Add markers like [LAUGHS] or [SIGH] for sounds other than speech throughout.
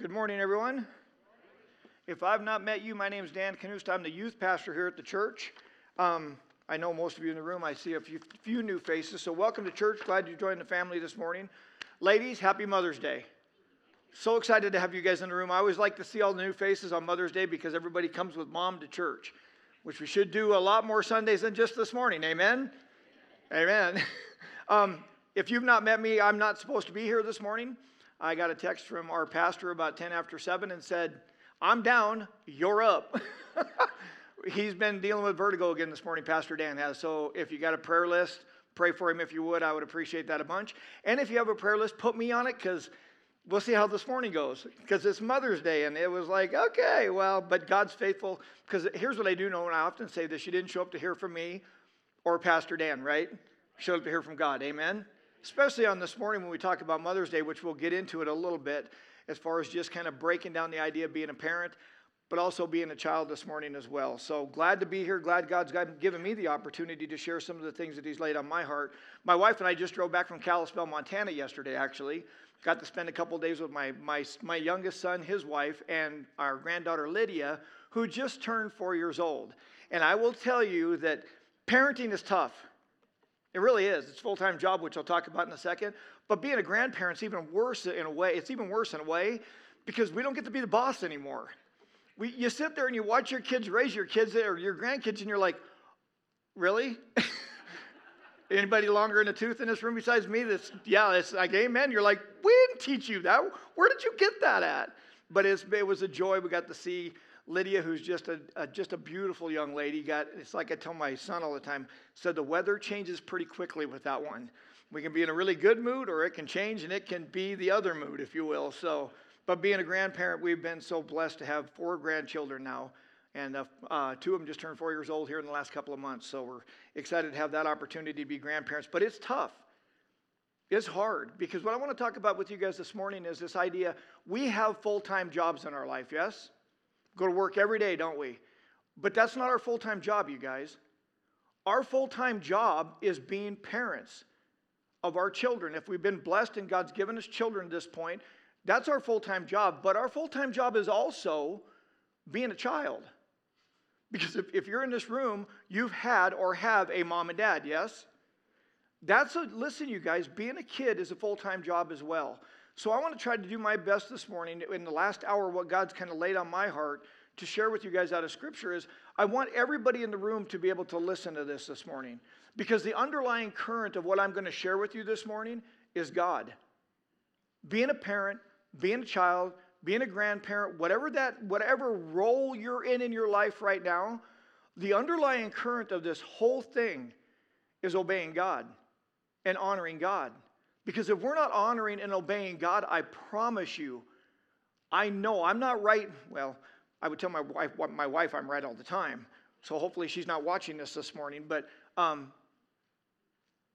Good morning, everyone. If I've not met you, my name is Dan Knust. I'm the youth pastor here at the church. Um, I know most of you in the room. I see a few, few new faces. So, welcome to church. Glad you joined the family this morning. Ladies, happy Mother's Day. So excited to have you guys in the room. I always like to see all the new faces on Mother's Day because everybody comes with mom to church, which we should do a lot more Sundays than just this morning. Amen? Amen. [LAUGHS] um, if you've not met me, I'm not supposed to be here this morning. I got a text from our pastor about 10 after 7 and said, I'm down, you're up. [LAUGHS] He's been dealing with vertigo again this morning, Pastor Dan has. So if you got a prayer list, pray for him if you would. I would appreciate that a bunch. And if you have a prayer list, put me on it because we'll see how this morning goes. Because it's Mother's Day, and it was like, okay, well, but God's faithful. Because here's what I do know, and I often say this you didn't show up to hear from me or Pastor Dan, right? Showed up to hear from God. Amen? Especially on this morning when we talk about Mother's Day, which we'll get into it a little bit as far as just kind of breaking down the idea of being a parent, but also being a child this morning as well. So glad to be here. Glad God's given me the opportunity to share some of the things that He's laid on my heart. My wife and I just drove back from Kalispell, Montana yesterday, actually. Got to spend a couple days with my, my, my youngest son, his wife, and our granddaughter Lydia, who just turned four years old. And I will tell you that parenting is tough. It really is. It's a full time job, which I'll talk about in a second. But being a grandparent's even worse in a way. It's even worse in a way because we don't get to be the boss anymore. We, you sit there and you watch your kids raise your kids or your grandkids, and you're like, really? [LAUGHS] Anybody longer in the tooth in this room besides me? That's yeah, it's like amen. You're like, we didn't teach you that. Where did you get that at? But it was a joy. We got to see Lydia, who's just a, a, just a beautiful young lady, got it's like I tell my son all the time. Said the weather changes pretty quickly with that one. We can be in a really good mood, or it can change, and it can be the other mood, if you will. So, but being a grandparent, we've been so blessed to have four grandchildren now, and uh, uh, two of them just turned four years old here in the last couple of months. So we're excited to have that opportunity to be grandparents. But it's tough. It's hard because what I want to talk about with you guys this morning is this idea we have full time jobs in our life, yes? Go to work every day, don't we? But that's not our full time job, you guys. Our full time job is being parents of our children. If we've been blessed and God's given us children at this point, that's our full time job. But our full time job is also being a child. Because if, if you're in this room, you've had or have a mom and dad, yes? That's a, listen, you guys, being a kid is a full time job as well. So I want to try to do my best this morning in the last hour, what God's kind of laid on my heart to share with you guys out of Scripture is I want everybody in the room to be able to listen to this this morning because the underlying current of what I'm going to share with you this morning is God. Being a parent, being a child, being a grandparent, whatever that whatever role you're in in your life right now, the underlying current of this whole thing is obeying God and honoring God. Because if we're not honoring and obeying God, I promise you, I know I'm not right. Well, I would tell my wife, my wife I'm right all the time. So hopefully she's not watching this this morning. But um,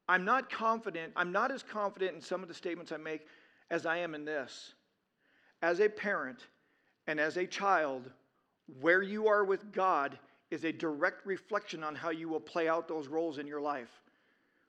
I'm not confident. I'm not as confident in some of the statements I make as I am in this. As a parent and as a child, where you are with God is a direct reflection on how you will play out those roles in your life.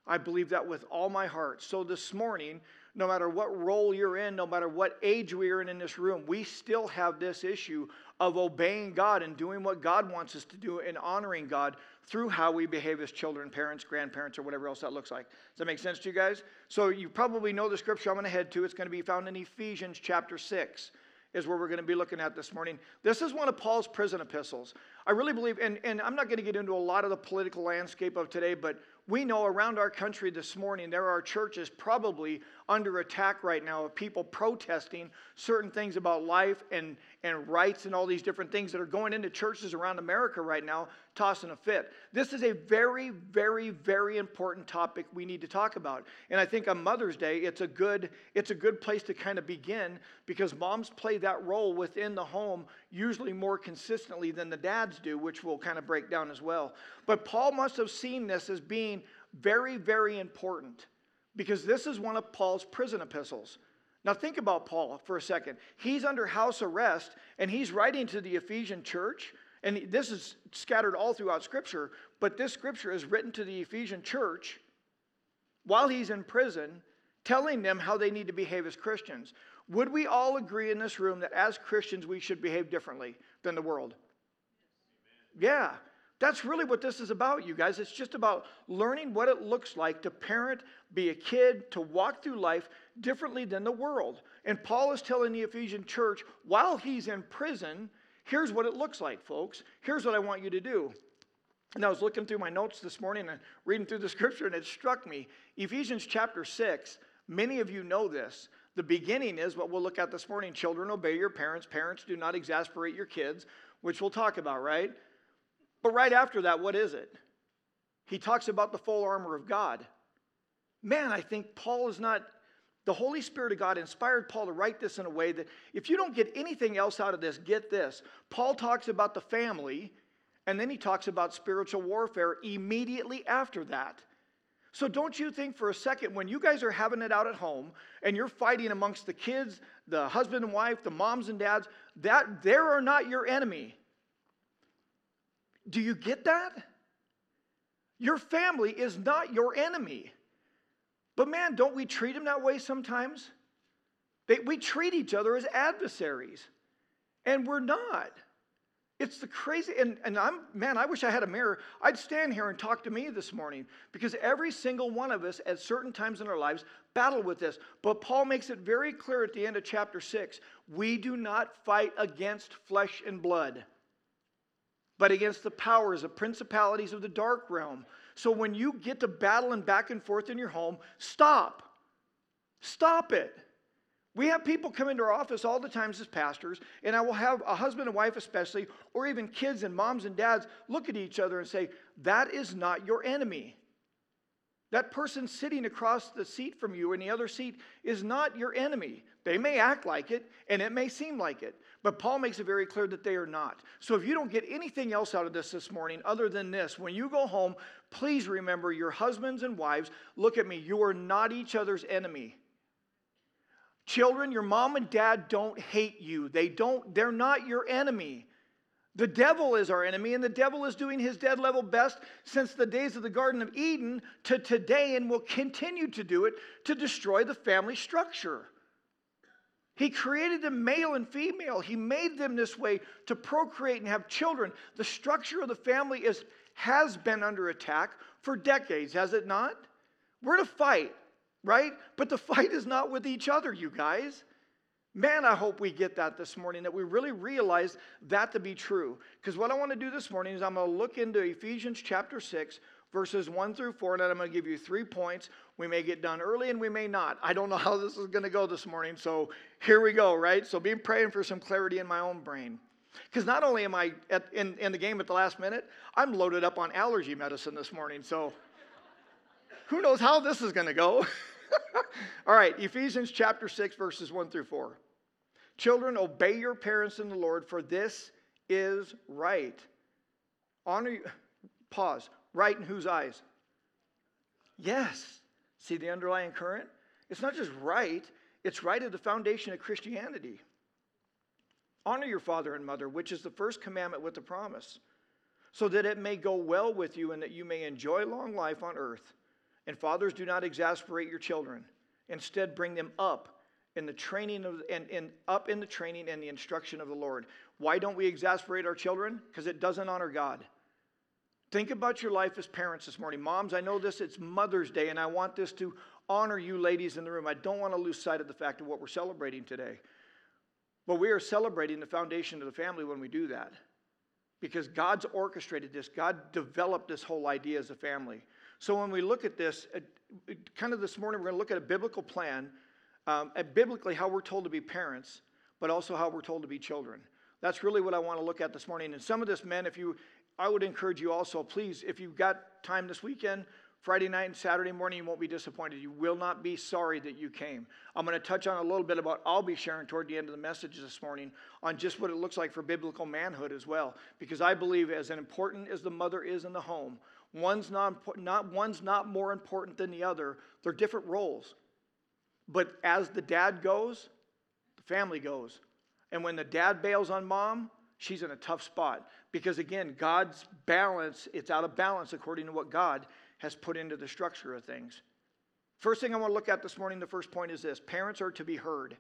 I believe that with all my heart. So this morning, no matter what role you're in, no matter what age we are in in this room, we still have this issue of obeying God and doing what God wants us to do and honoring God through how we behave as children, parents, grandparents, or whatever else that looks like. Does that make sense to you guys? So you probably know the scripture I'm going to head to. It's going to be found in Ephesians chapter 6 is where we're going to be looking at this morning. This is one of Paul's prison epistles. I really believe, and, and I'm not going to get into a lot of the political landscape of today, but we know around our country this morning there are churches probably under attack right now of people protesting certain things about life and, and rights and all these different things that are going into churches around America right now, tossing a fit. This is a very, very, very important topic we need to talk about. And I think on Mother's Day, it's a good, it's a good place to kind of begin because moms play that role within the home usually more consistently than the dads do, which we'll kind of break down as well. But Paul must have seen this as being very, very important because this is one of Paul's prison epistles. Now, think about Paul for a second. He's under house arrest and he's writing to the Ephesian church. And this is scattered all throughout Scripture, but this Scripture is written to the Ephesian church while he's in prison, telling them how they need to behave as Christians. Would we all agree in this room that as Christians we should behave differently than the world? Yeah. That's really what this is about, you guys. It's just about learning what it looks like to parent, be a kid, to walk through life differently than the world. And Paul is telling the Ephesian church while he's in prison, here's what it looks like, folks. Here's what I want you to do. And I was looking through my notes this morning and reading through the [LAUGHS] scripture, and it struck me. Ephesians chapter 6, many of you know this. The beginning is what we'll look at this morning children, obey your parents. Parents, do not exasperate your kids, which we'll talk about, right? But right after that, what is it? He talks about the full armor of God. Man, I think Paul is not, the Holy Spirit of God inspired Paul to write this in a way that if you don't get anything else out of this, get this. Paul talks about the family, and then he talks about spiritual warfare immediately after that. So don't you think for a second when you guys are having it out at home and you're fighting amongst the kids, the husband and wife, the moms and dads, that they are not your enemy. Do you get that? Your family is not your enemy. But man, don't we treat them that way sometimes? They, we treat each other as adversaries, and we're not. It's the crazy, and, and I'm, man, I wish I had a mirror. I'd stand here and talk to me this morning because every single one of us at certain times in our lives battle with this. But Paul makes it very clear at the end of chapter 6 we do not fight against flesh and blood but against the powers of principalities of the dark realm. So when you get to battling back and forth in your home, stop. Stop it. We have people come into our office all the times as pastors, and I will have a husband and wife, especially, or even kids and moms and dads look at each other and say, That is not your enemy. That person sitting across the seat from you in the other seat is not your enemy. They may act like it, and it may seem like it, but Paul makes it very clear that they are not. So if you don't get anything else out of this this morning other than this, when you go home, please remember your husbands and wives, look at me, you are not each other's enemy. Children, your mom and dad don't hate you. They don't they're not your enemy. The devil is our enemy, and the devil is doing his dead level best since the days of the Garden of Eden to today and will continue to do it to destroy the family structure. He created them male and female. He made them this way to procreate and have children. The structure of the family is, has been under attack for decades, has it not? We're to fight, right? But the [LAUGHS] fight is not with each other, you guys. Man, I hope we get that this morning, that we really realize that to be true. Because what I want to do this morning is I'm going to look into Ephesians chapter 6, verses 1 through 4, and I'm going to give you three points. We may get done early and we may not. I don't know [LAUGHS] how this is going to go this morning, so here we go, right? So be praying for some clarity in my own brain. Because not only am I at, in, in the game at the last minute, I'm loaded up on allergy medicine this morning, so [LAUGHS] who knows how this is going to go. [LAUGHS] All right, Ephesians chapter 6, verses 1 through 4. Children, obey your parents in the Lord, for this is right. Honor, pause. Right in whose eyes? Yes. See the underlying current? It's not just right, it's right at the foundation of Christianity. Honor your father and mother, which is the first commandment with the promise, so that it may go well with you and that you may enjoy long life on earth. And fathers, do not exasperate your children. Instead, bring them up in the training of and, and up in the training and the instruction of the Lord. Why don't we exasperate our children? Because it doesn't honor God. Think about your life as parents this morning. Moms, I know this, it's Mother's Day, and I want this to honor you ladies in the room. I don't want to lose sight of the fact of what we're celebrating today. But we are celebrating the foundation of the family when we do that. Because God's orchestrated this, God developed this whole idea as a family. So when we look at this, kind of this morning, we're going to look at a biblical plan, um, at biblically how we're told to be parents, but also how we're told to be children. That's really what I want to look at this morning. And some of this, men, if you I would encourage you also, please, if you've got time this weekend, Friday night and Saturday morning, you won't be disappointed. You will not be sorry that you came. I'm going to touch on a little bit about, I'll be sharing toward the end of the message this morning on just what it looks like for biblical manhood as well. Because I believe, as important as the mother is in the home, one's not, not, one's not more important than the other. They're different roles. But as the dad goes, the family goes. And when the dad bails on mom, she's in a tough spot because, again, God's balance, it's out of balance according to what God has put into the structure of things. First thing I want to look at this morning, the first point is this parents are to be heard.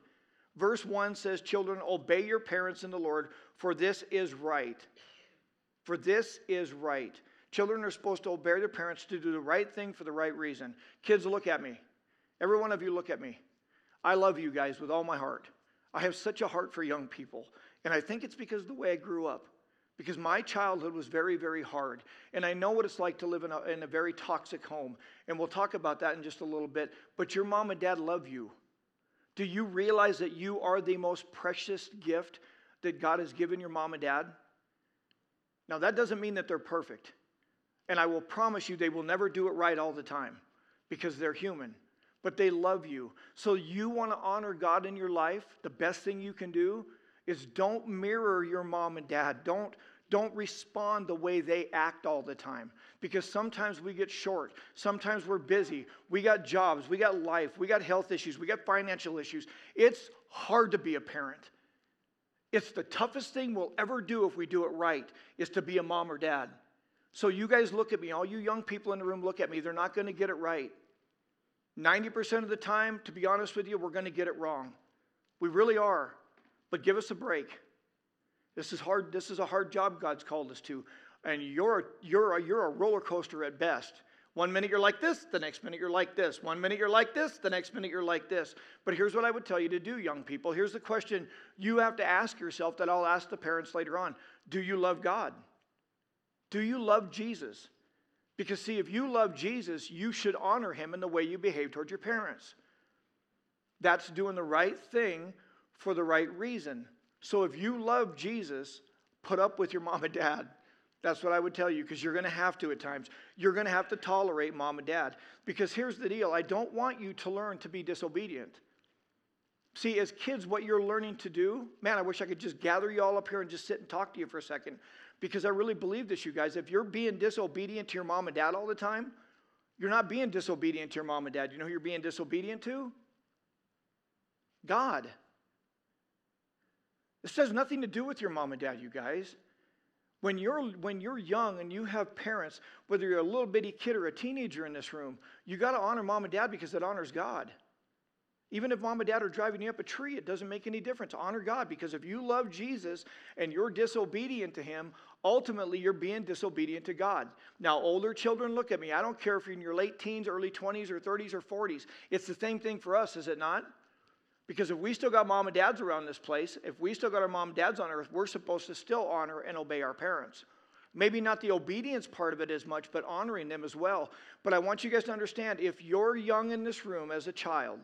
Verse 1 says, Children, obey your parents in the Lord, for this is right. For this is right. Children are supposed to obey their parents to do the right thing for the right reason. Kids, look at me. Every one of you, look at me. I love you guys with all my heart. I have such a heart for young people. And I think it's because of the way I grew up. Because my childhood was very, very hard. And I know what it's like to live in a, in a very toxic home. And we'll talk about that in just a little bit. But your mom and dad love you. Do you realize that you are the most precious gift that God has given your mom and dad? Now, that doesn't mean that they're perfect. And I will promise you they will never do it right all the time because they're human. But they love you. So you want to honor God in your life? The best thing you can do is don't mirror your mom and dad. Don't don't respond the way they act all the time because sometimes we get short. Sometimes we're busy. We got jobs, we got life, we got health issues, we got financial issues. It's hard to be a parent. It's the toughest thing we'll ever do if we do it right is to be a mom or dad. So you guys look at me, all you young people in the room look at me. They're not going to get it right. 90% of the time, to be honest with you, we're going to get it wrong. We really are. But give us a break. This is hard. This is a hard job God's called us to. And you're, you're, you're a roller coaster at best. One minute you're like this, the next minute you're like this. One minute you're like this, the next minute you're like this. But here's what I would tell you to do, young people. Here's the question you have to ask yourself that I'll ask the parents later on Do you love God? Do you love Jesus? Because, see, if you love Jesus, you should honor him in the way you behave towards your parents. That's doing the right thing for the right reason. So if you love Jesus, put up with your mom and dad. That's what I would tell you because you're going to have to at times. You're going to have to tolerate mom and dad. Because here's the deal I don't want you to learn to be disobedient. See, as kids, what you're learning to do, man, I wish I could just gather you all up here and just sit and talk to you for a second. Because I really believe this, you guys. If you're being disobedient to your mom and dad all the time, you're not being disobedient to your mom and dad. You know who you're being disobedient to? God. This has nothing to do with your mom and dad, you guys. When you're, when you're young and you have parents, whether you're a little bitty kid or a teenager in this room, you got to honor mom and dad because it honors God. Even if mom and dad are driving you up a tree, it doesn't make any difference. Honor God because if you love Jesus and you're disobedient to him, ultimately you're being disobedient to God. Now, older children, look at me. I don't care if you're in your late teens, early 20s, or 30s, or 40s. It's the same thing for us, is it not? Because if we still got mom and dads around this place, if we still got our mom and dads on earth, we're supposed to still honor and obey our parents. Maybe not the obedience part of it as much, but honoring them as well. But I want you guys to understand if you're young in this room as a child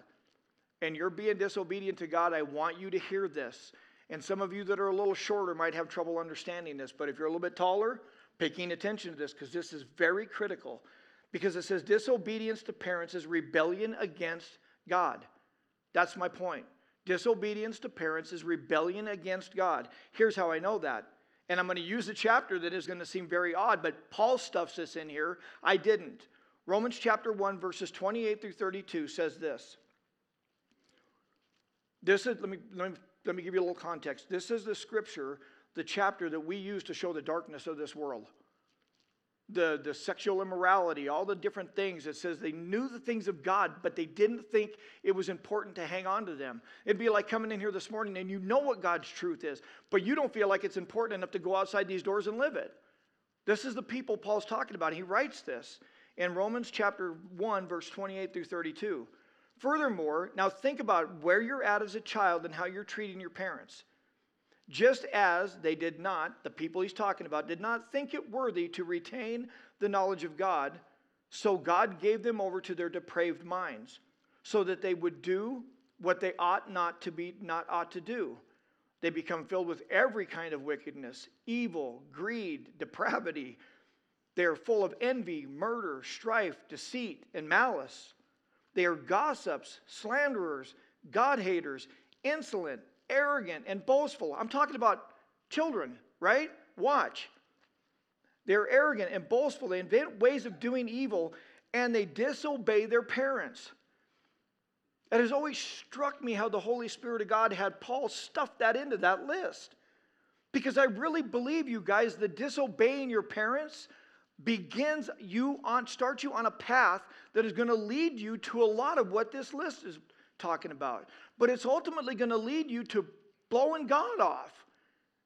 and you're being disobedient to God, I want you to hear this. And some of you that are a little shorter might have trouble understanding this, but if you're a little bit taller, paying attention to this because this is very critical. Because it says disobedience to parents is rebellion against God. That's my point. Disobedience to parents is rebellion against God. Here's how I know that. And I'm going to use a chapter that is going to seem very odd, but Paul stuffs this in here. I didn't. Romans chapter 1, verses 28 through 32 says this. This is, let me, let me, let me give you a little context. This is the scripture, the chapter that we use to show the darkness of this world the, the sexual immorality, all the different things. It says they knew the things of God, but they didn't think it was important to hang on to them. It'd be like coming in here this morning and you know what God's truth is, but you don't feel like it's important enough to go outside these doors and live it. This is the people Paul's talking about. He writes this in Romans chapter 1, verse 28 through 32. Furthermore, now think about where you're at as a child and how you're treating your parents. Just as they did not, the people he's talking about, did not think it worthy to retain the knowledge of God, so God gave them over to their depraved minds, so that they would do what they ought not to be not ought to do. They become filled with every kind of wickedness, evil, greed, depravity. They are full of envy, murder, strife, deceit, and malice. They are gossips, slanderers, God haters, insolent arrogant and boastful. I'm talking about children, right? Watch. They're arrogant and boastful. They invent ways of doing evil and they disobey their parents. It has always struck me how the Holy Spirit of God had Paul stuff that into that list. Because I really believe, you guys, that disobeying your parents, begins you on start you on a path that is going to lead you to a lot of what this list is talking about. But it's ultimately going to lead you to blowing God off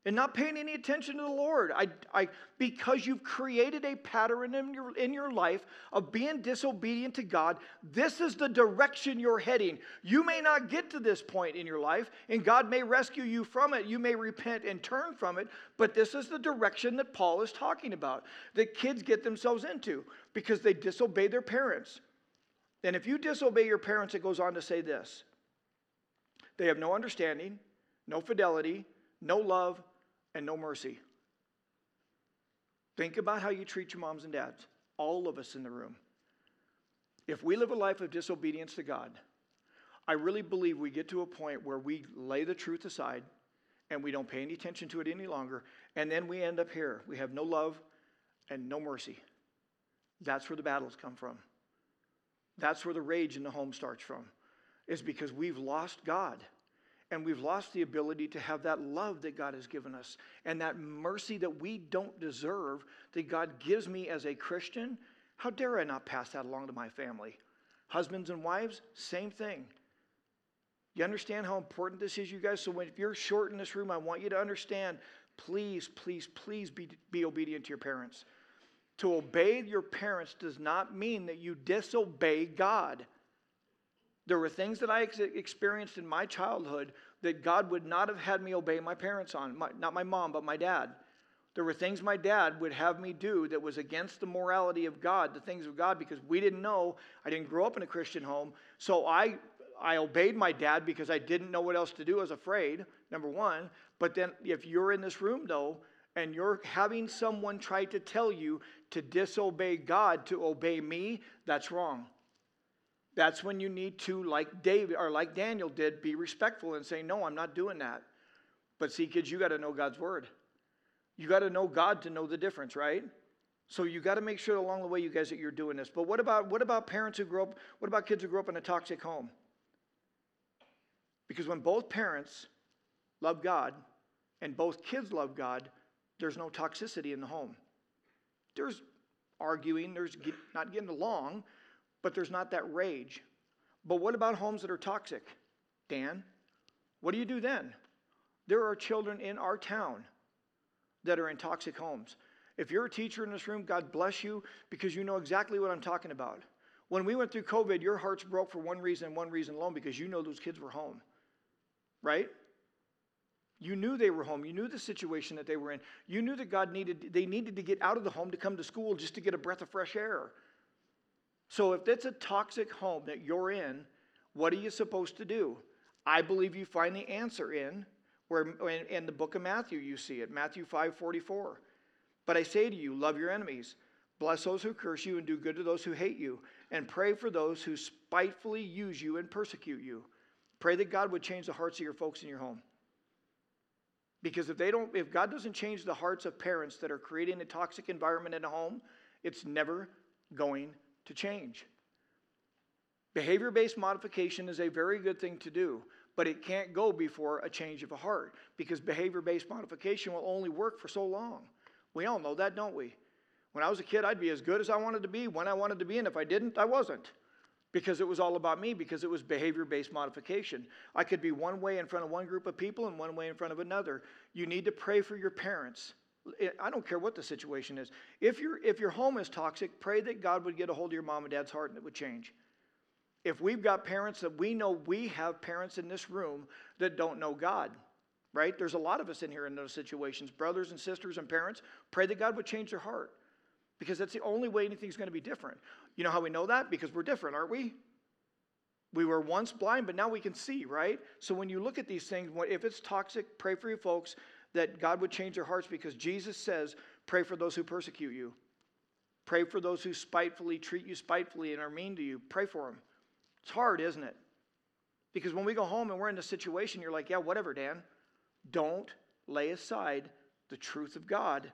and not paying any attention to the Lord. I, I, because you've created a pattern in your, in your life of being disobedient to God, this is the direction you're heading. You may not get to this point in your life, and God may rescue you from it. You may repent and turn from it, but this is the direction that Paul is talking about that kids get themselves into because they disobey their parents. And if you disobey your parents, it goes on to say this they have no understanding, no fidelity, no love, and no mercy. Think about how you treat your moms and dads, all of us in the room. If we live a life of disobedience to God, I really believe we get to a point where we lay the truth aside and we don't pay any attention to it any longer, and then we end up here. We have no love and no mercy. That's where the battles come from. That's where the rage in the home starts from, is because we've lost God and we've lost the ability to have that love that God has given us and that mercy that we don't deserve that God gives me as a Christian. How dare I not pass that along to my family? Husbands and wives, same thing. You understand how important this is, you guys? So when, if you're short in this room, I want you to understand please, please, please be, be obedient to your parents. To obey your parents does not mean that you disobey God. There were things that I ex- experienced in my childhood that God would not have had me obey my parents on, my, not my mom, but my dad. There were things my dad would have me do that was against the morality of God, the things of God, because we didn't know. I didn't grow up in a Christian home. So I, I obeyed my dad because I didn't know what else to do. I was afraid, number one. But then if you're in this room, though, and you're having someone try to tell you to disobey God to obey me, that's wrong. That's when you need to, like David or like Daniel did, be respectful and say, No, I'm not doing that. But see, kids, you got to know God's word. You got to know God to know the difference, right? So you got to make sure along the way, you guys, that you're doing this. But what about what about parents who grow up? What about kids who grow up in a toxic home? Because when both parents love God and both kids love God, there's no toxicity in the home. There's arguing, there's not getting along, but there's not that rage. But what about homes that are toxic? Dan, what do you do then? There are children in our town that are in toxic homes. If you're a teacher in this room, God bless you because you know exactly what I'm talking about. When we went through COVID, your hearts broke for one reason and one reason alone because you know those kids were home. Right? You knew they were home. You knew the situation that they were in. You knew that God needed they needed to get out of the home to come to school just to get a breath of fresh air. So if it's a toxic home that you're in, what are you supposed to do? I believe you find the answer in where in the book of Matthew you see it, Matthew 5:44. But I say to you, love your enemies, bless those who curse you and do good to those who hate you, and pray for those who spitefully use you and persecute you. Pray that God would change the hearts of your folks in your home. Because if they don't if God doesn't change the hearts of parents that are creating a toxic environment in a home, it's never going to change. Behavior based modification is a very good thing to do, but it can't go before a change of a heart because behavior based modification will only work for so long. We all know that, don't we? When I was a kid, I'd be as good as I wanted to be when I wanted to be, and if I didn't, I wasn't because it was all about me because it was behavior based modification. I could be one way in front of one group of people and one way in front of another. You need to pray for your parents. I don't care what the situation is. If, you if your home is toxic, pray that God would get a hold of your mom and dad's heart and it would change. If we've got parents that we know we have parents in this room that don't know God, right? There's a lot of us in here in those situations, brothers and sisters and parents. Pray that God would change their heart because that's the only way anything's going to be different. You know how we know that? Because we're different, aren't we? We were once blind, but now we can see, right? So when you look at these things, if it's toxic, pray for your folks that God would change their hearts because Jesus says, pray for those who persecute you. Pray for those who spitefully treat you spitefully and are mean to you. Pray for them. It's hard, isn't it? Because when we go home and we're in a situation, you're like, yeah, whatever, Dan. Don't lay aside the truth of God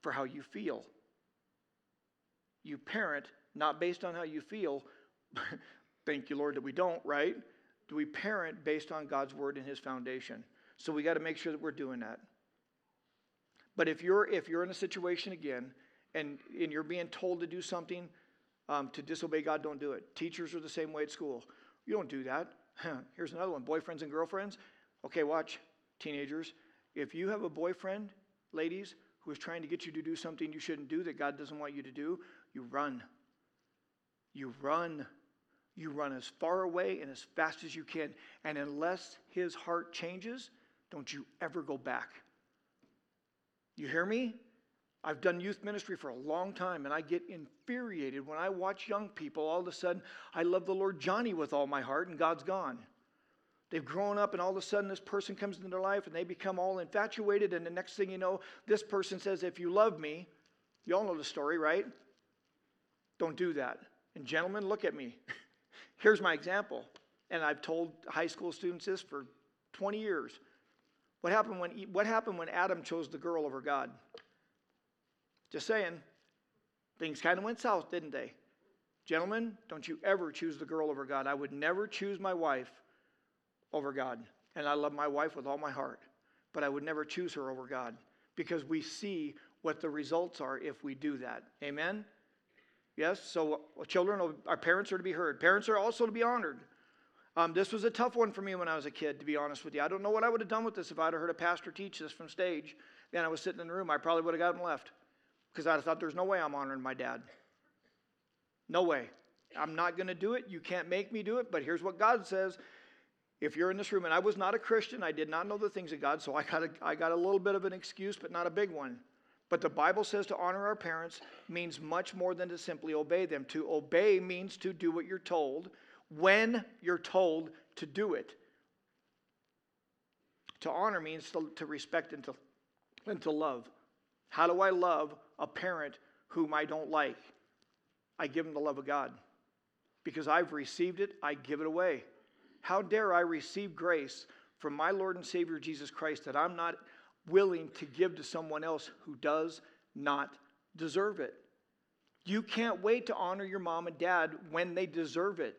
for how you feel. You parent not based on how you feel. [LAUGHS] Thank you, Lord, that we don't, right? Do we parent based on God's word and his foundation? So we got to make sure that we're doing that. But if you're if you're in a situation again and, and you're being told to do something um, to disobey God, don't do it. Teachers are the same way at school. You don't do that. [LAUGHS] Here's another one boyfriends and girlfriends. Okay, watch, teenagers. If you have a boyfriend, ladies, who is trying to get you to do something you shouldn't do that God doesn't want you to do, you run. You run. You run as far away and as fast as you can. And unless his heart changes, don't you ever go back. You hear me? I've done youth ministry for a long time and I get infuriated when I watch young people. All of a sudden, I love the Lord Johnny with all my heart and God's gone. They've grown up, and all of a sudden, this person comes into their life and they become all infatuated. And the next thing you know, this person says, If you love me, you all know the story, right? Don't do that. And, gentlemen, look at me. [LAUGHS] Here's my example. And I've told high school students this for 20 years. What happened when, what happened when Adam chose the girl over God? Just saying. Things kind of went south, didn't they? Gentlemen, don't you ever choose the girl over God. I would never choose my wife over God. And I love my wife with all my heart. But I would never choose her over God because we see what the results are if we do that. Amen? Yes? So, uh, children, uh, our parents are to be heard. Parents are also to be honored. Um, this was a tough one for me when I was a kid, to be honest with you. I don't know what I would have done with this if I'd have heard a pastor teach this from stage and I was sitting in the room. I probably would have gotten left because I thought there's no way I'm honoring my dad. No way. I'm not going to do it. You can't make me do it. But here's what God says if you're in this room, and I was not a Christian, I did not know the things of God, so I got, a, I got a little bit of an excuse, but not a big one. But the Bible says to honor our parents means much more than to simply obey them. To obey means to do what you're told when you're told to do it. To honor means to, to respect and to, and to love. How do I love a parent whom I don't like? I give them the love of God. Because I've received it, I give it away. How dare I receive grace from my Lord and Savior Jesus Christ that I'm not willing to give to someone else who does not deserve it? You can't wait to honor your mom and dad when they deserve it.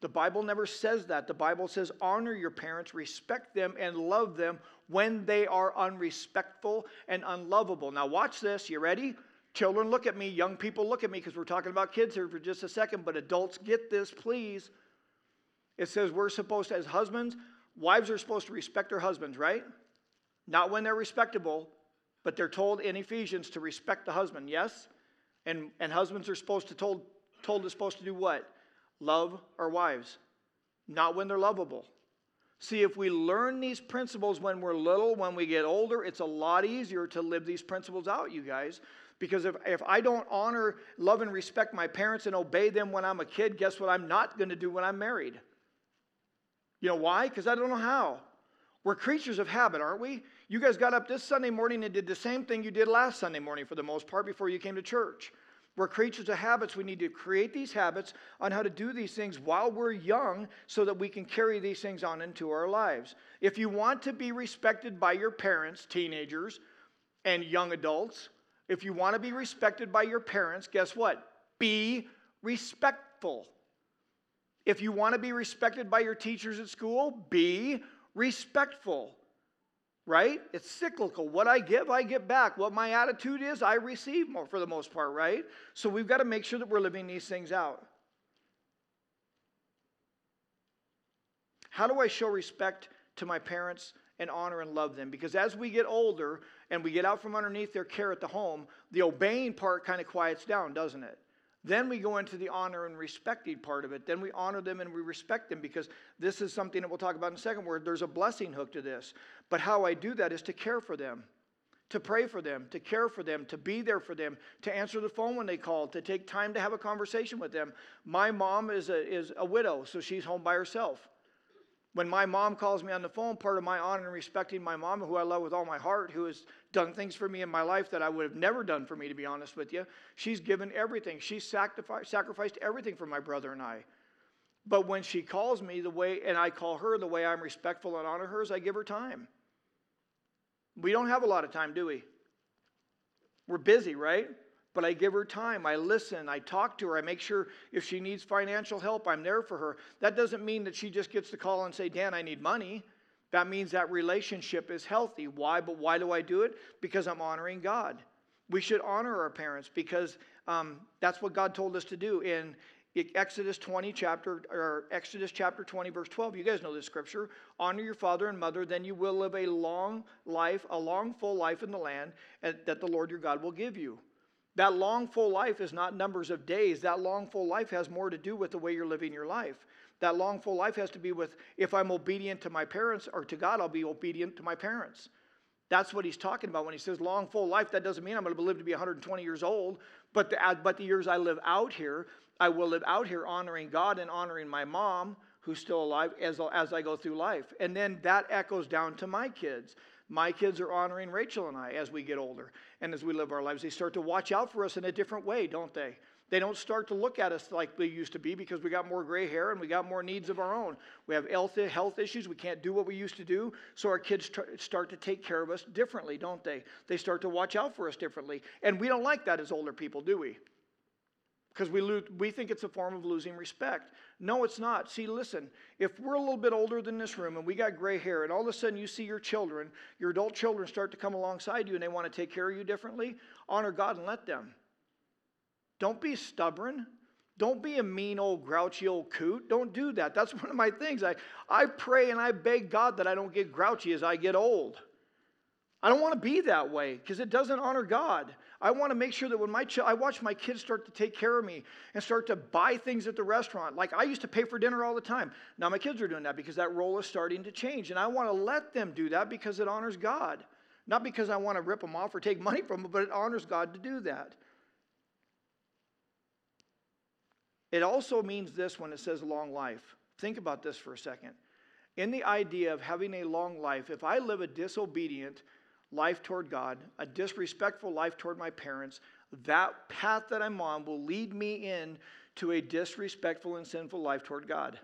The Bible never says that. The Bible says honor your parents, respect them, and love them when they are unrespectful and unlovable. Now, watch this. You ready? Children, look at me. Young people, look at me because we're talking about kids here for just a second, but adults, get this, please. It says we're supposed to, as husbands, wives are supposed to respect their husbands, right? Not when they're respectable, but they're told in Ephesians to respect the husband, yes? And, and husbands are supposed to told, told is supposed to do what? Love our wives. Not when they're lovable. See, if we learn these principles when we're little, when we get older, it's a lot easier to live these principles out, you guys. Because if, if I don't honor, love, and respect my parents and obey them when I'm a kid, guess what I'm not going to do when I'm married? You know why? Because I don't know how. We're creatures of habit, aren't we? You guys got up this Sunday morning and did the same thing you did last Sunday morning for the most part before you came to church. We're creatures of habits. We need to create these habits on how to do these things while we're young so that we can carry these things on into our lives. If you want to be respected by your parents, teenagers, and young adults, if you want to be respected by your parents, guess what? Be respectful. If you want to be respected by your teachers at school, be respectful. Right? It's cyclical. What I give, I get back. What my attitude is, I receive more for the most part, right? So we've got to make sure that we're living these things out. How do I show respect to my parents and honor and love them? Because as we get older and we get out from underneath their care at the home, the obeying part kind of quiets down, doesn't it? Then we go into the honor and respecting part of it. Then we honor them and we respect them because this is something that we'll talk about in a second where there's a blessing hook to this. But how I do that is to care for them, to pray for them, to care for them, to be there for them, to answer the phone when they call, to take time to have a conversation with them. My mom is a, is a widow, so she's home by herself. When my mom calls me on the phone, part of my honor and respecting my mom, who I love with all my heart, who has done things for me in my life that I would have never done for me, to be honest with you, she's given everything. She sacrificed, sacrificed everything for my brother and I. But when she calls me the way, and I call her the way I'm respectful and honor her, is I give her time. We don't have a lot of time, do we? We're busy, right? But I give her time. I listen. I talk to her. I make sure if she needs financial help, I'm there for her. That doesn't mean that she just gets to call and say, Dan, I need money. That means that relationship is healthy. Why? But why do I do it? Because I'm honoring God. We should honor our parents because um, that's what God told us to do in Exodus 20 chapter or Exodus chapter 20 verse 12. You guys know this scripture. Honor your father and mother, then you will live a long life, a long full life in the land that the Lord your God will give you. That long full life is not numbers of days. That long full life has more to do with the way you're living your life. That long full life has to be with if I'm obedient to my parents or to God, I'll be obedient to my parents. That's what he's talking about when he says long full life. That doesn't mean I'm going to live to be 120 years old, but the, uh, but the years I live out here, I will live out here honoring God and honoring my mom, who's still alive, as, as I go through life. And then that echoes down to my kids. My kids are honoring Rachel and I as we get older and as we live our lives. They start to watch out for us in a different way, don't they? They don't start to look at us like they used to be because we got more gray hair and we got more needs of our own. We have health issues. We can't do what we used to do. So our kids start to take care of us differently, don't they? They start to watch out for us differently. And we don't like that as older people, do we? because we, lose, we think it's a form of losing respect. No, it's not. See, listen, if we're a little bit older than this room and we got gray hair, and all of a sudden you see your children, your adult children start to come alongside you and they want to take care of you differently, honor God and let them. Don't be stubborn. Don't be a mean old grouchy old coot. Don't do that. That's one of my things. I, I pray and I beg God that I don't get grouchy as I get old. I don't want to be that way because it doesn't honor God. I want to make sure that when my ch- I watch my kids start to take care of me and start to buy things at the restaurant. Like I used to pay for dinner all the time. Now my kids are doing that because that role is starting to change. And I want to let them do that because it honors God. Not because I want to rip them off or take [LAUGHS] money from them, but it honors God to do that. It also means this when it says long life. Think about this for a second. In the idea of having a long life, if I live a disobedient, life toward God, a disrespectful life toward my parents, that path that I'm on will lead me in to a disrespectful and sinful life toward God.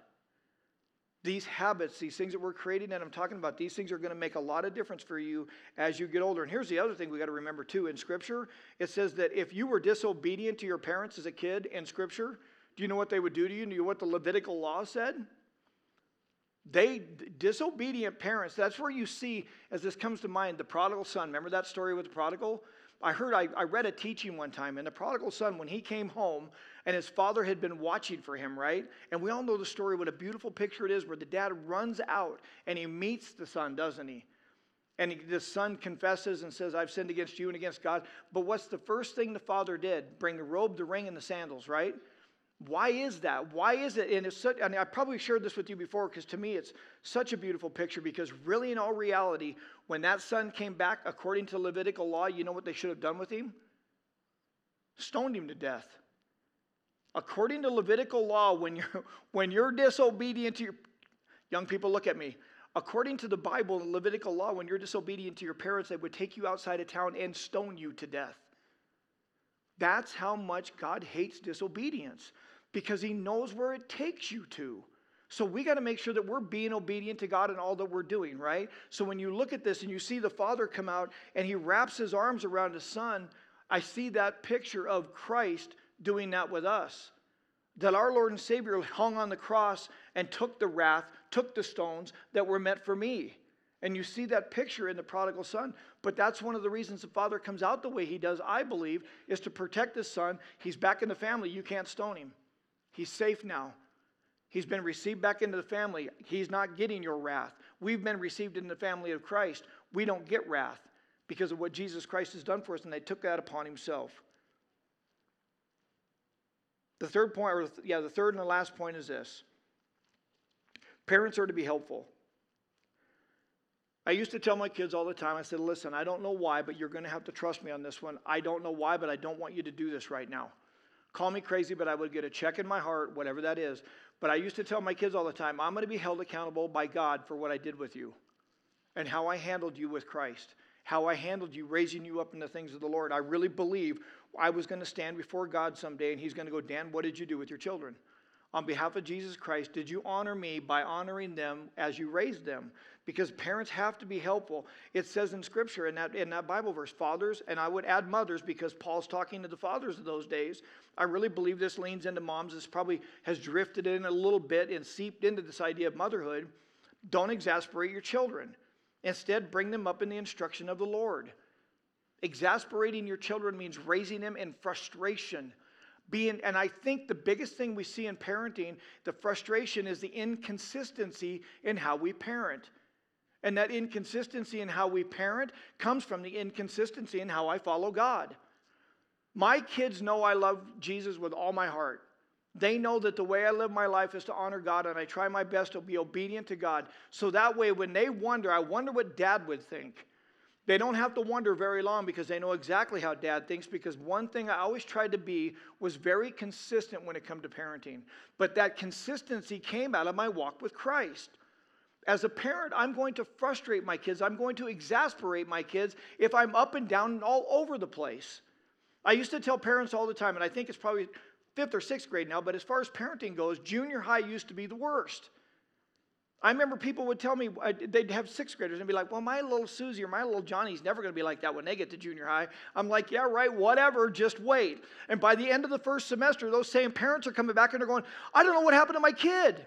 These habits, these things that we're creating and I'm talking about, these things are going to make a lot of difference for you as you get older. And here's the other thing we got to remember too in Scripture it says that if you were disobedient to your parents as a kid in Scripture, do you know what they would do to you? Do you know what the Levitical law said? They, disobedient parents, that's where you see, as this comes to mind, the prodigal son. Remember that story with the prodigal? I heard, I, I read a teaching one time, and the prodigal son, when he came home, and his father had been watching for him, right? And we all know the story, what a beautiful picture it is, where the dad runs out and he meets the son, doesn't he? And he, the son confesses and says, I've sinned against you and against God. But what's the first thing the father did? Bring the robe, the ring, and the sandals, right? Why is that? Why is it? And it's such, and I probably shared this with you before because to me it's such a beautiful picture because really, in all reality, when that son came back according to Levitical law, you know what they should have done with him? Stoned him to death. According to Levitical law, when you're, [LAUGHS] when you're disobedient to your young people, look at me. According to the Bible and Levitical law, when you're disobedient to your parents, they would take you outside of town and stone you to death. That's how much God hates disobedience because he knows where it takes you to. So we got to make sure that we're being obedient to God in all that we're doing, right? So when you look at this and you see the Father come out and he wraps his arms around his Son, I see that picture of Christ doing that with us. That our Lord and Savior hung on the cross and took the wrath, took the stones that were meant for me. And you see that picture in the prodigal son. But that's one of the reasons the father comes out the way he does, I believe, is to protect his son. He's back in the family. You can't stone him. He's safe now. He's been received back into the family. He's not getting your wrath. We've been received in the family of Christ. We don't get wrath because of what Jesus Christ has done for us, and they took that upon himself. The third point, or yeah, the third and the last point is this parents are to be helpful. I used to tell my kids all the time, I said, listen, I don't know why, but you're going to have to trust me on this one. I don't know why, but I don't want you to do this right now. Call me crazy, but I would get a check in my heart, whatever that is. But I used to tell my kids all the time, I'm going to be held accountable by God for what I did with you and how I handled you with Christ, how I handled you, raising you up in the things of the Lord. I really believe I was going to stand before God someday and He's going to go, Dan, what did you do with your children? On behalf of Jesus Christ, did you honor me by honoring them as you raised them? because parents have to be helpful. It says in Scripture, in that, in that Bible verse, fathers, and I would add mothers because Paul's talking to the fathers of those days. I really believe this leans into moms. This probably has drifted in a little bit and seeped into this idea of motherhood. Don't exasperate your children. Instead, bring them up in the instruction of the Lord. Exasperating your children means raising them in frustration. Being, and I think the biggest thing we see in parenting, the frustration is the inconsistency in how we parent. And that inconsistency in how we parent comes from the inconsistency in how I follow God. My kids know I love Jesus with all my heart. They know that the way I live my life is to honor God, and I try my best to be obedient to God. So that way, when they wonder, I wonder what dad would think. They don't have to wonder very long because they know exactly how dad thinks. Because one thing I always tried to be was very consistent when it come to parenting. But that consistency came out of my walk with Christ. As a parent, I'm going to frustrate my kids. I'm going to exasperate my kids if I'm up and down and all over the place. I used to tell parents all the time, and I think it's probably fifth or sixth grade now, but as far as parenting goes, junior high used to be the worst. I remember people would tell me, they'd have sixth graders and be like, well, my little Susie or my little Johnny's never going to be like that when they get to junior high. I'm like, yeah, right, whatever, just wait. And by the end of the first semester, those same parents are coming back and they're going, I don't know what happened to my kid.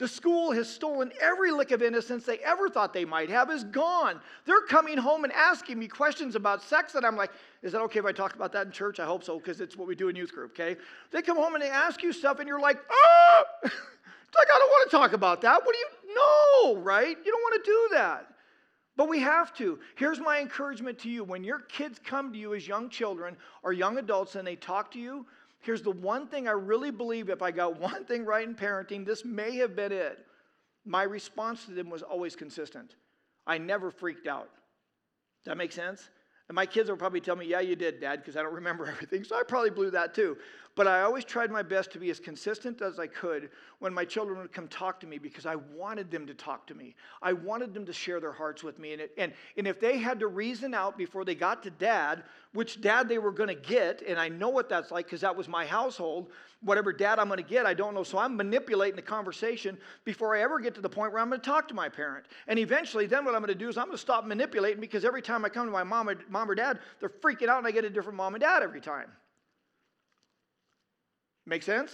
The school has stolen every lick of innocence they ever thought they might have is gone. They're coming home and asking me questions about sex, and I'm like, is that okay if I talk about that in church? I hope so, because it's what we do in youth group, okay? They come home and they ask you stuff, and you're like, ah! [LAUGHS] it's like, I don't want to talk about that. What do you know, right? You don't want to do that. But we have to. Here's my encouragement to you. When your kids come to you as young children or young adults and they talk to you, Here's the one thing I really believe if I got [LAUGHS] one thing right in parenting, this may have been it. My response to them was always consistent. I never freaked out. That make sense? And my kids will probably tell me, Yeah, you did, Dad, because I don't remember [LAUGHS] everything. So I probably blew that too. But I always tried my best to be as consistent as I could when my children would come talk to me because I wanted them to talk to me. I wanted them to share their hearts with me. And, it, and, and if they had to reason out before they got to dad, which dad they were going to get, and I know what that's like because that was my household, whatever dad I'm going to get, I don't know. So I'm manipulating the conversation before I ever get to the point where I'm going to talk to my parent. And eventually, then what I'm going to do is I'm going to stop manipulating because every time I come to my mom or, mom or dad, they're freaking out and I get a different mom and dad every time. Make sense?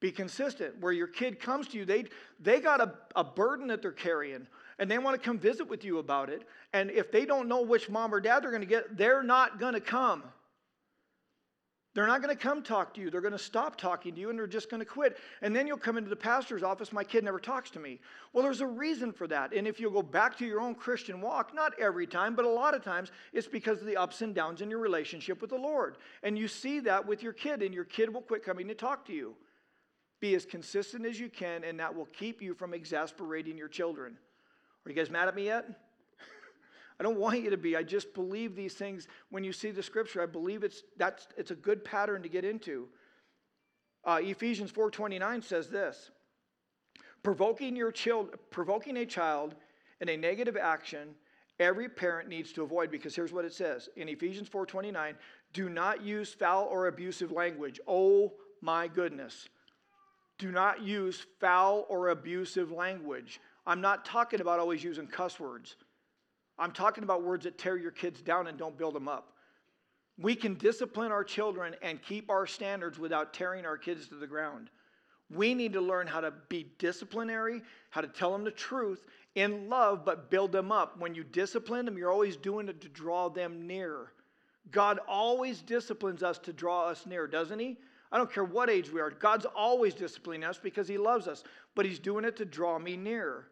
Be consistent. Where your kid comes to you, they, they got a, a burden that they're carrying and they want to come visit with you about it. And if they don't know which mom or dad they're going to get, they're not going to come. They're not going to come talk to you. They're going to stop talking to you and they're just going to quit. And then you'll come into the pastor's office, my kid never talks to me. Well, there's a reason for that. And if you'll go back to your own Christian walk, not every time, but a lot of times, it's because of the ups and downs in your relationship with the Lord. And you see that with your kid, and your kid will quit coming to talk to you. Be as consistent as you can, and that will keep you from exasperating your children. Are you guys mad at me yet? I don't want you to be. I just believe these things when you see the scripture. I believe it's that's it's a good pattern to get into. Uh, Ephesians 4:29 says this: provoking your child, provoking a child in a negative action, every parent needs to avoid because here's what it says in Ephesians 4:29: Do not use foul or abusive language. Oh my goodness. Do not use foul or abusive language. I'm not talking about always using cuss words. I'm talking about words that tear your kids down and don't build them up. We can discipline our children and keep our standards without tearing our kids to the ground. We need to learn how to be disciplinary, how to tell them the truth in love, but build them up. When you discipline them, you're always doing it to draw them near. God always disciplines us to draw us near, doesn't He? I don't care what age we are. God's always disciplining us because He loves us, but He's doing it to draw me near.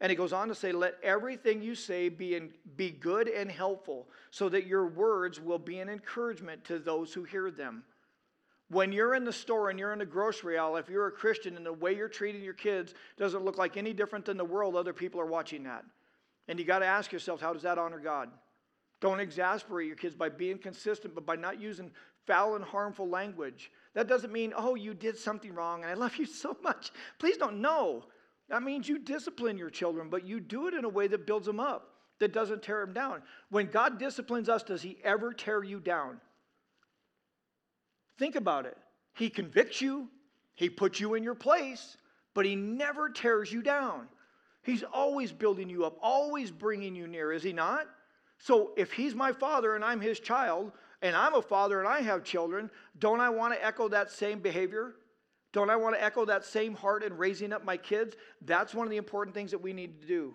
And he goes on to say, Let everything you say be, in, be good and helpful, so that your words will be an encouragement to those who hear them. When you're in the store and you're in the grocery aisle, if you're a Christian and the way you're treating your kids doesn't look like any different than the world, other people are watching that. And you got to ask yourself, how does that honor God? Don't exasperate your kids by being consistent, but by not using foul and harmful language. That doesn't mean, oh, you did something wrong and I love you [LAUGHS] so much. Please don't know. That means you discipline your children, but you do it in a way that builds them up, that doesn't tear them down. When God disciplines us, does He ever tear you down? Think about it. He convicts you, He puts you in your place, but He never tears you down. He's always building you up, always bringing you near, is He not? So if He's my father and I'm His child, and I'm a father and I have children, don't I want to echo that same behavior? Don't I want to echo that same heart in raising up my kids? That's one of the important things that we need to do.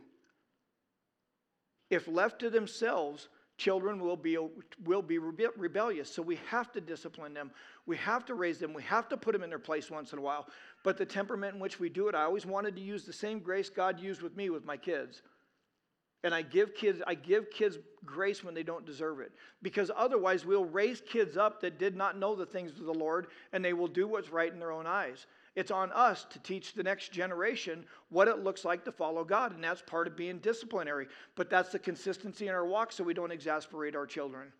If left to themselves, children will be, will be rebellious. So we have to discipline them. We have to raise them. We have to put them in their place once in a while. But the temperament in which we do it, I always wanted to use the same grace God used with me with my kids. And I give kids, I give kids grace when they don't deserve it. Because otherwise we'll raise kids up that did not know the things of the Lord and they will do what's right in their own eyes. It's on us to teach the next generation what it looks like to follow God, and that's part of being disciplinary. But that's the consistency in our walk so we don't exasperate our children.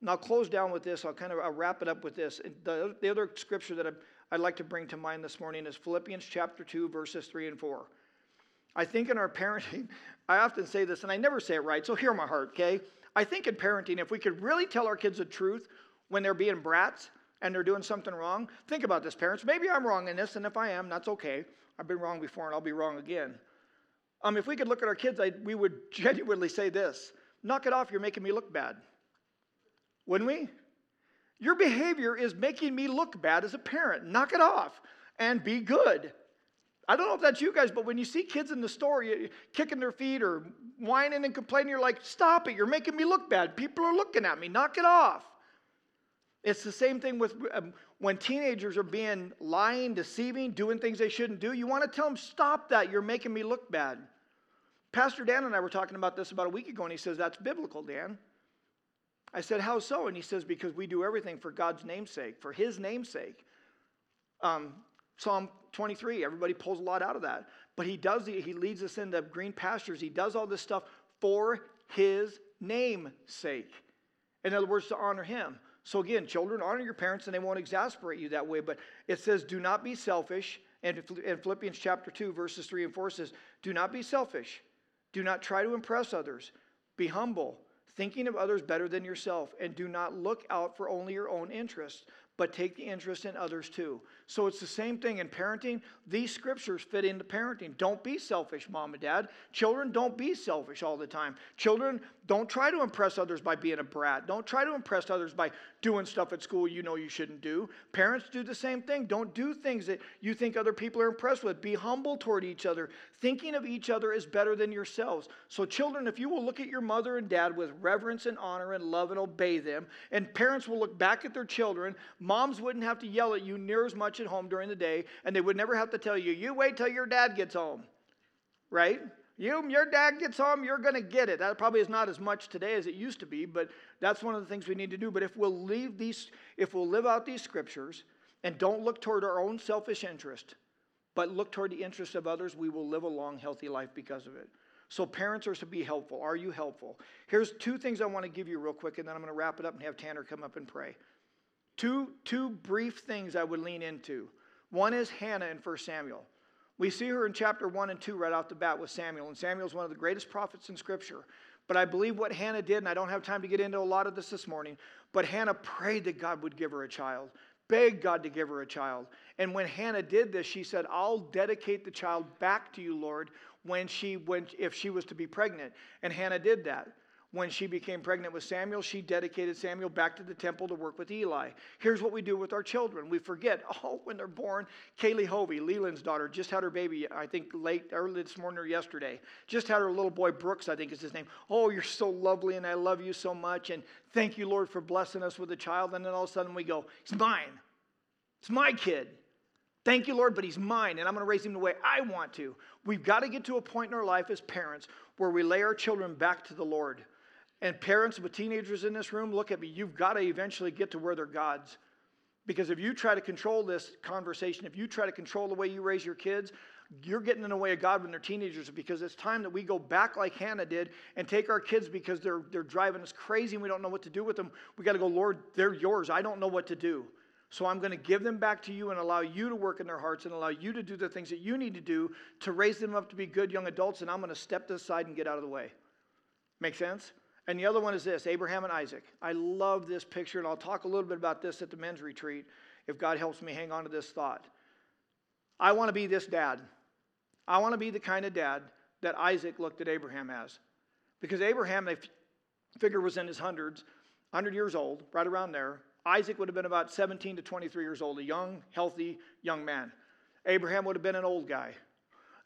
And I'll close down with this. I'll kind of I'll wrap it up with this. The, the other scripture that I'd like to bring to mind this morning is Philippians chapter 2, verses 3 and 4. I think in our parenting, I often say this, and I never say it right, so hear my heart, okay? I think in parenting, if we could really tell our kids the truth when they're being brats and they're doing something wrong, think about this, parents. Maybe I'm wrong in this, and if I am, that's okay. I've been wrong before, and I'll be wrong again. Um, if we could look at our kids, I, we would [LAUGHS] genuinely say this Knock it off, you're making me look bad. Wouldn't we? Your behavior is making me look bad as a parent. Knock it off and be good. I don't know if that's you guys, but when you see kids in the store kicking their feet or whining and complaining, you're like, stop it. You're making me look bad. People are looking at me. Knock it off. It's the same thing with um, when teenagers are being lying, deceiving, doing things they shouldn't do. You want to tell them, stop that. You're making me look bad. Pastor Dan and I were talking about this about a week ago, and he says, That's biblical, Dan. I said, How so? And he says, Because we do everything for God's namesake, for his namesake. Um, Psalm 23, everybody pulls a lot out of that. But he does, he leads us into green pastures. He does all this stuff for his name's sake. In other words, to honor him. So again, children, honor your parents and they won't exasperate you that way. But it says, do not be selfish. And in Philippians chapter 2, verses 3 and 4 says, do not be selfish. Do not try to impress others. Be humble, thinking of others better than yourself. And do not look out for only your own interests, but take the interest in others too. So it's the same thing in parenting. These scriptures fit into parenting. Don't be selfish, mom and dad. Children, don't be selfish all the time. Children, don't try to impress others by being a brat. Don't try to impress others by doing stuff at school you know you shouldn't do. Parents do the same thing. Don't do things that you think other people are impressed with. Be humble toward each other. Thinking of each other is better than yourselves. So, children, if you will look at your mother and dad with reverence and honor and love and obey them, and parents will look back at their children, moms wouldn't have to yell at you near as much at home during the day, and they would never have to tell you, you wait till your dad gets home, right? You, your dad gets home, you're going to get it. That probably is not as much today as it used to be, but that's one of the things we need to do. But if we'll leave these, if we'll live out these scriptures and don't look toward our own selfish interest, but look toward the interest of others, we will live a long, healthy life because of it. So parents are to be helpful. Are you helpful? Here's two things I want to give you real quick, and then I'm going to wrap it up and have Tanner come up and pray. Two, two brief things I would lean into. One is Hannah in 1 Samuel. We see her in chapter 1 and 2 right off the bat with Samuel, and Samuel is one of the greatest prophets in Scripture. But I believe what Hannah did, and I don't have time to get into a lot of this this morning, but Hannah prayed that God would give her a child, begged God to give her a child. And when Hannah did this, she said, I'll dedicate the child back to you, Lord, when she, when, if she was to be pregnant. And Hannah did that. When she became pregnant with Samuel, she dedicated Samuel back to the temple to work with Eli. Here's what we do with our children. We forget, [LAUGHS] oh, when they're born, Kaylee Hovey, Leland's daughter, just had her baby, I think late, early this morning or yesterday. Just had her little boy, Brooks, I think is his name. Oh, you're so lovely and I love you so much. And thank you, Lord, for blessing us with a child. And then all of a sudden we go, he's mine. It's my kid. Thank you, Lord, but he's mine, and I'm going to raise him the way I want to. We've got to get to a point in our life as parents where we lay our children back to the Lord. And parents with teenagers in this room, look at me. You've got to eventually get to where they're God's. Because if you try to control this conversation, if you try to control the way you raise your kids, you're getting in the way of God when they're teenagers because it's time that we go back like Hannah did and take our kids because they're, they're driving us crazy and we don't know what to do with them. We got to go, Lord, they're yours. I don't know what to do. So I'm going to give them back to you and allow you to work in their hearts and allow you to do the things that you need to do to raise them up to be good young adults. And I'm going to step to the side and get out of the way. Make sense? And the other one is this Abraham and Isaac. I love this picture, and I'll talk a little bit about this at the men's retreat if God helps me hang on to this thought. I want to be this dad. I want to be the kind of dad that Isaac looked at Abraham as. Because Abraham, they figure, was in his hundreds, 100 years old, right around there. Isaac would have been about 17 to 23 years old, a young, healthy young man. Abraham would have been an old guy.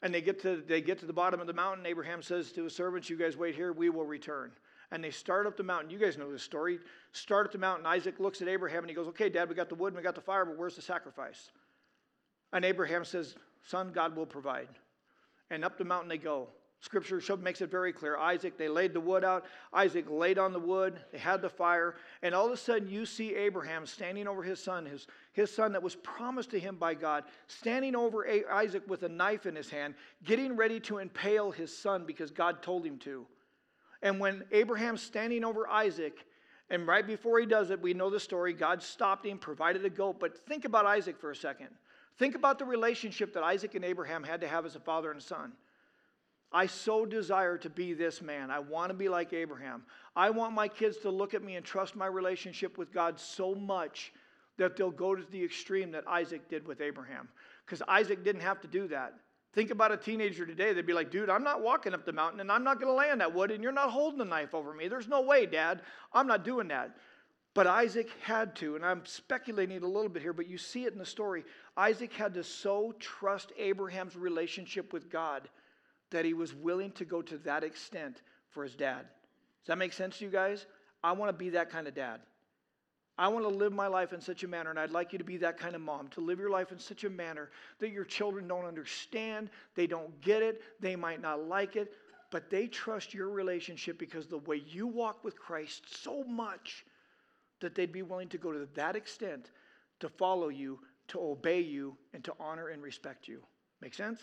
And they get to, they get to the bottom of the mountain. Abraham says to his servants, You guys wait here, we will return. And they start up the mountain. You guys know this story. Start up the mountain. Isaac looks at Abraham and he goes, Okay, Dad, we got the wood and we got the fire, but where's the sacrifice? And Abraham says, Son, God will provide. And up the mountain they go. Scripture makes it very clear. Isaac, they laid the wood out. Isaac laid on the wood. They had the fire. And all of a sudden, you see Abraham standing over his son, his, his son that was promised to him by God, standing over Isaac with a knife in his hand, getting ready to impale his son because God told him to. And when Abraham's standing over Isaac, and right before he does it, we know the story. God stopped him, provided a goat. But think about Isaac for a second. Think about the relationship that Isaac and Abraham had to have as a father and son. I so desire to be this man. I want to be like Abraham. I want my kids to look at me and trust my relationship with God so much that they'll go to the extreme that Isaac did with Abraham. Because Isaac didn't have to do that. Think about a teenager today. They'd be like, dude, I'm not walking up the mountain and I'm not going to land that wood and you're not holding the knife over me. There's no way, Dad. I'm not doing that. But Isaac had to, and I'm speculating a little bit here, but you see it in the story. Isaac had to so trust Abraham's relationship with God that he was willing to go to that extent for his dad. Does that make sense to you guys? I want to be that kind of dad. I want to live my life in such a manner, and I'd like you to be that kind of mom, to live your life in such a manner that your children don't understand, they don't get it, they might not like it, but they trust your relationship because the way you walk with Christ so much that they'd be willing to go to that extent to follow you, to obey you, and to honor and respect you. Make sense?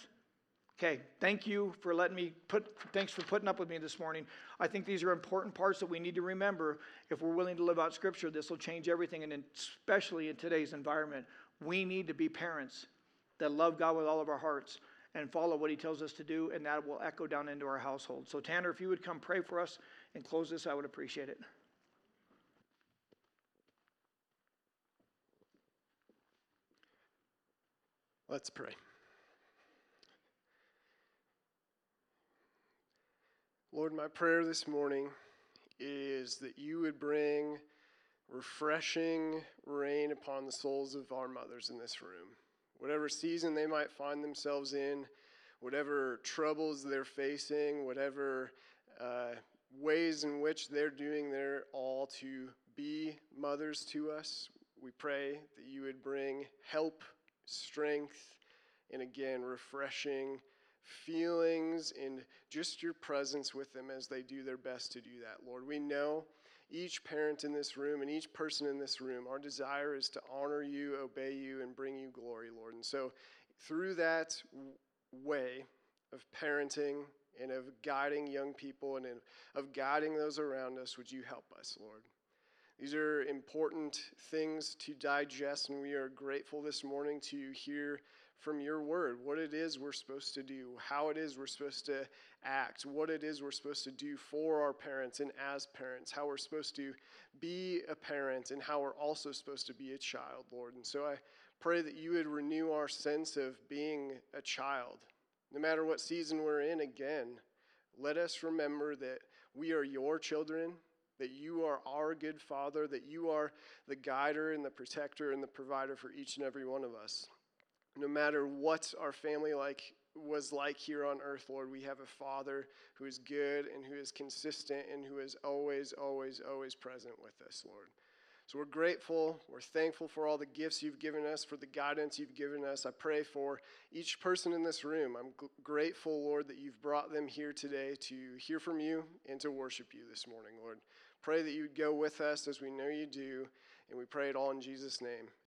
Okay, thank you for letting me put, thanks for putting up with me this morning. I think these are important parts that we need to remember. If we're willing to live out Scripture, this will change everything, and especially in today's environment. We need to be parents that love God with all of our hearts and follow what He tells us to do, and that will echo down into our household. So, Tanner, if you would come pray for us and close this, I would appreciate it. Let's pray. Lord, my prayer this morning is that you would bring refreshing rain upon the souls of our mothers in this room. Whatever season they might find themselves in, whatever troubles they're facing, whatever uh, ways in which they're doing their all to be mothers to us, we pray that you would bring help, strength, and again, refreshing feelings and just your presence with them as they do their best to do that, Lord. We know each parent in this room and each person in this room, our desire is to honor you, obey you, and bring you glory, Lord. And so, through that way of parenting and of guiding young people and of guiding those around us, would you help us, Lord? These are important things to digest, and we are grateful this morning to hear from your word what it is we're supposed to do, how it is we're supposed to act, what it is we're supposed to do for our parents and as parents, how we're supposed to be a parent and how we're also supposed to be a child, Lord. And so I pray that you would renew our sense of being a child. No matter what season we're in, again, let us remember that we are your children, that you are our good father, that you are the guider and the protector and the provider for each and every one of us no matter what our family like was like here on earth, Lord, we have a Father who is good and who is consistent and who is always, always, always present with us, Lord. So we're grateful. We're thankful for all the gifts you've given us, for the guidance you've given us. I pray for each person in this room. I'm g- grateful, Lord, that you've brought them here today to hear from you and to worship you this morning, Lord. Pray that you would go with us as we know you do, and we pray it all in Jesus' name.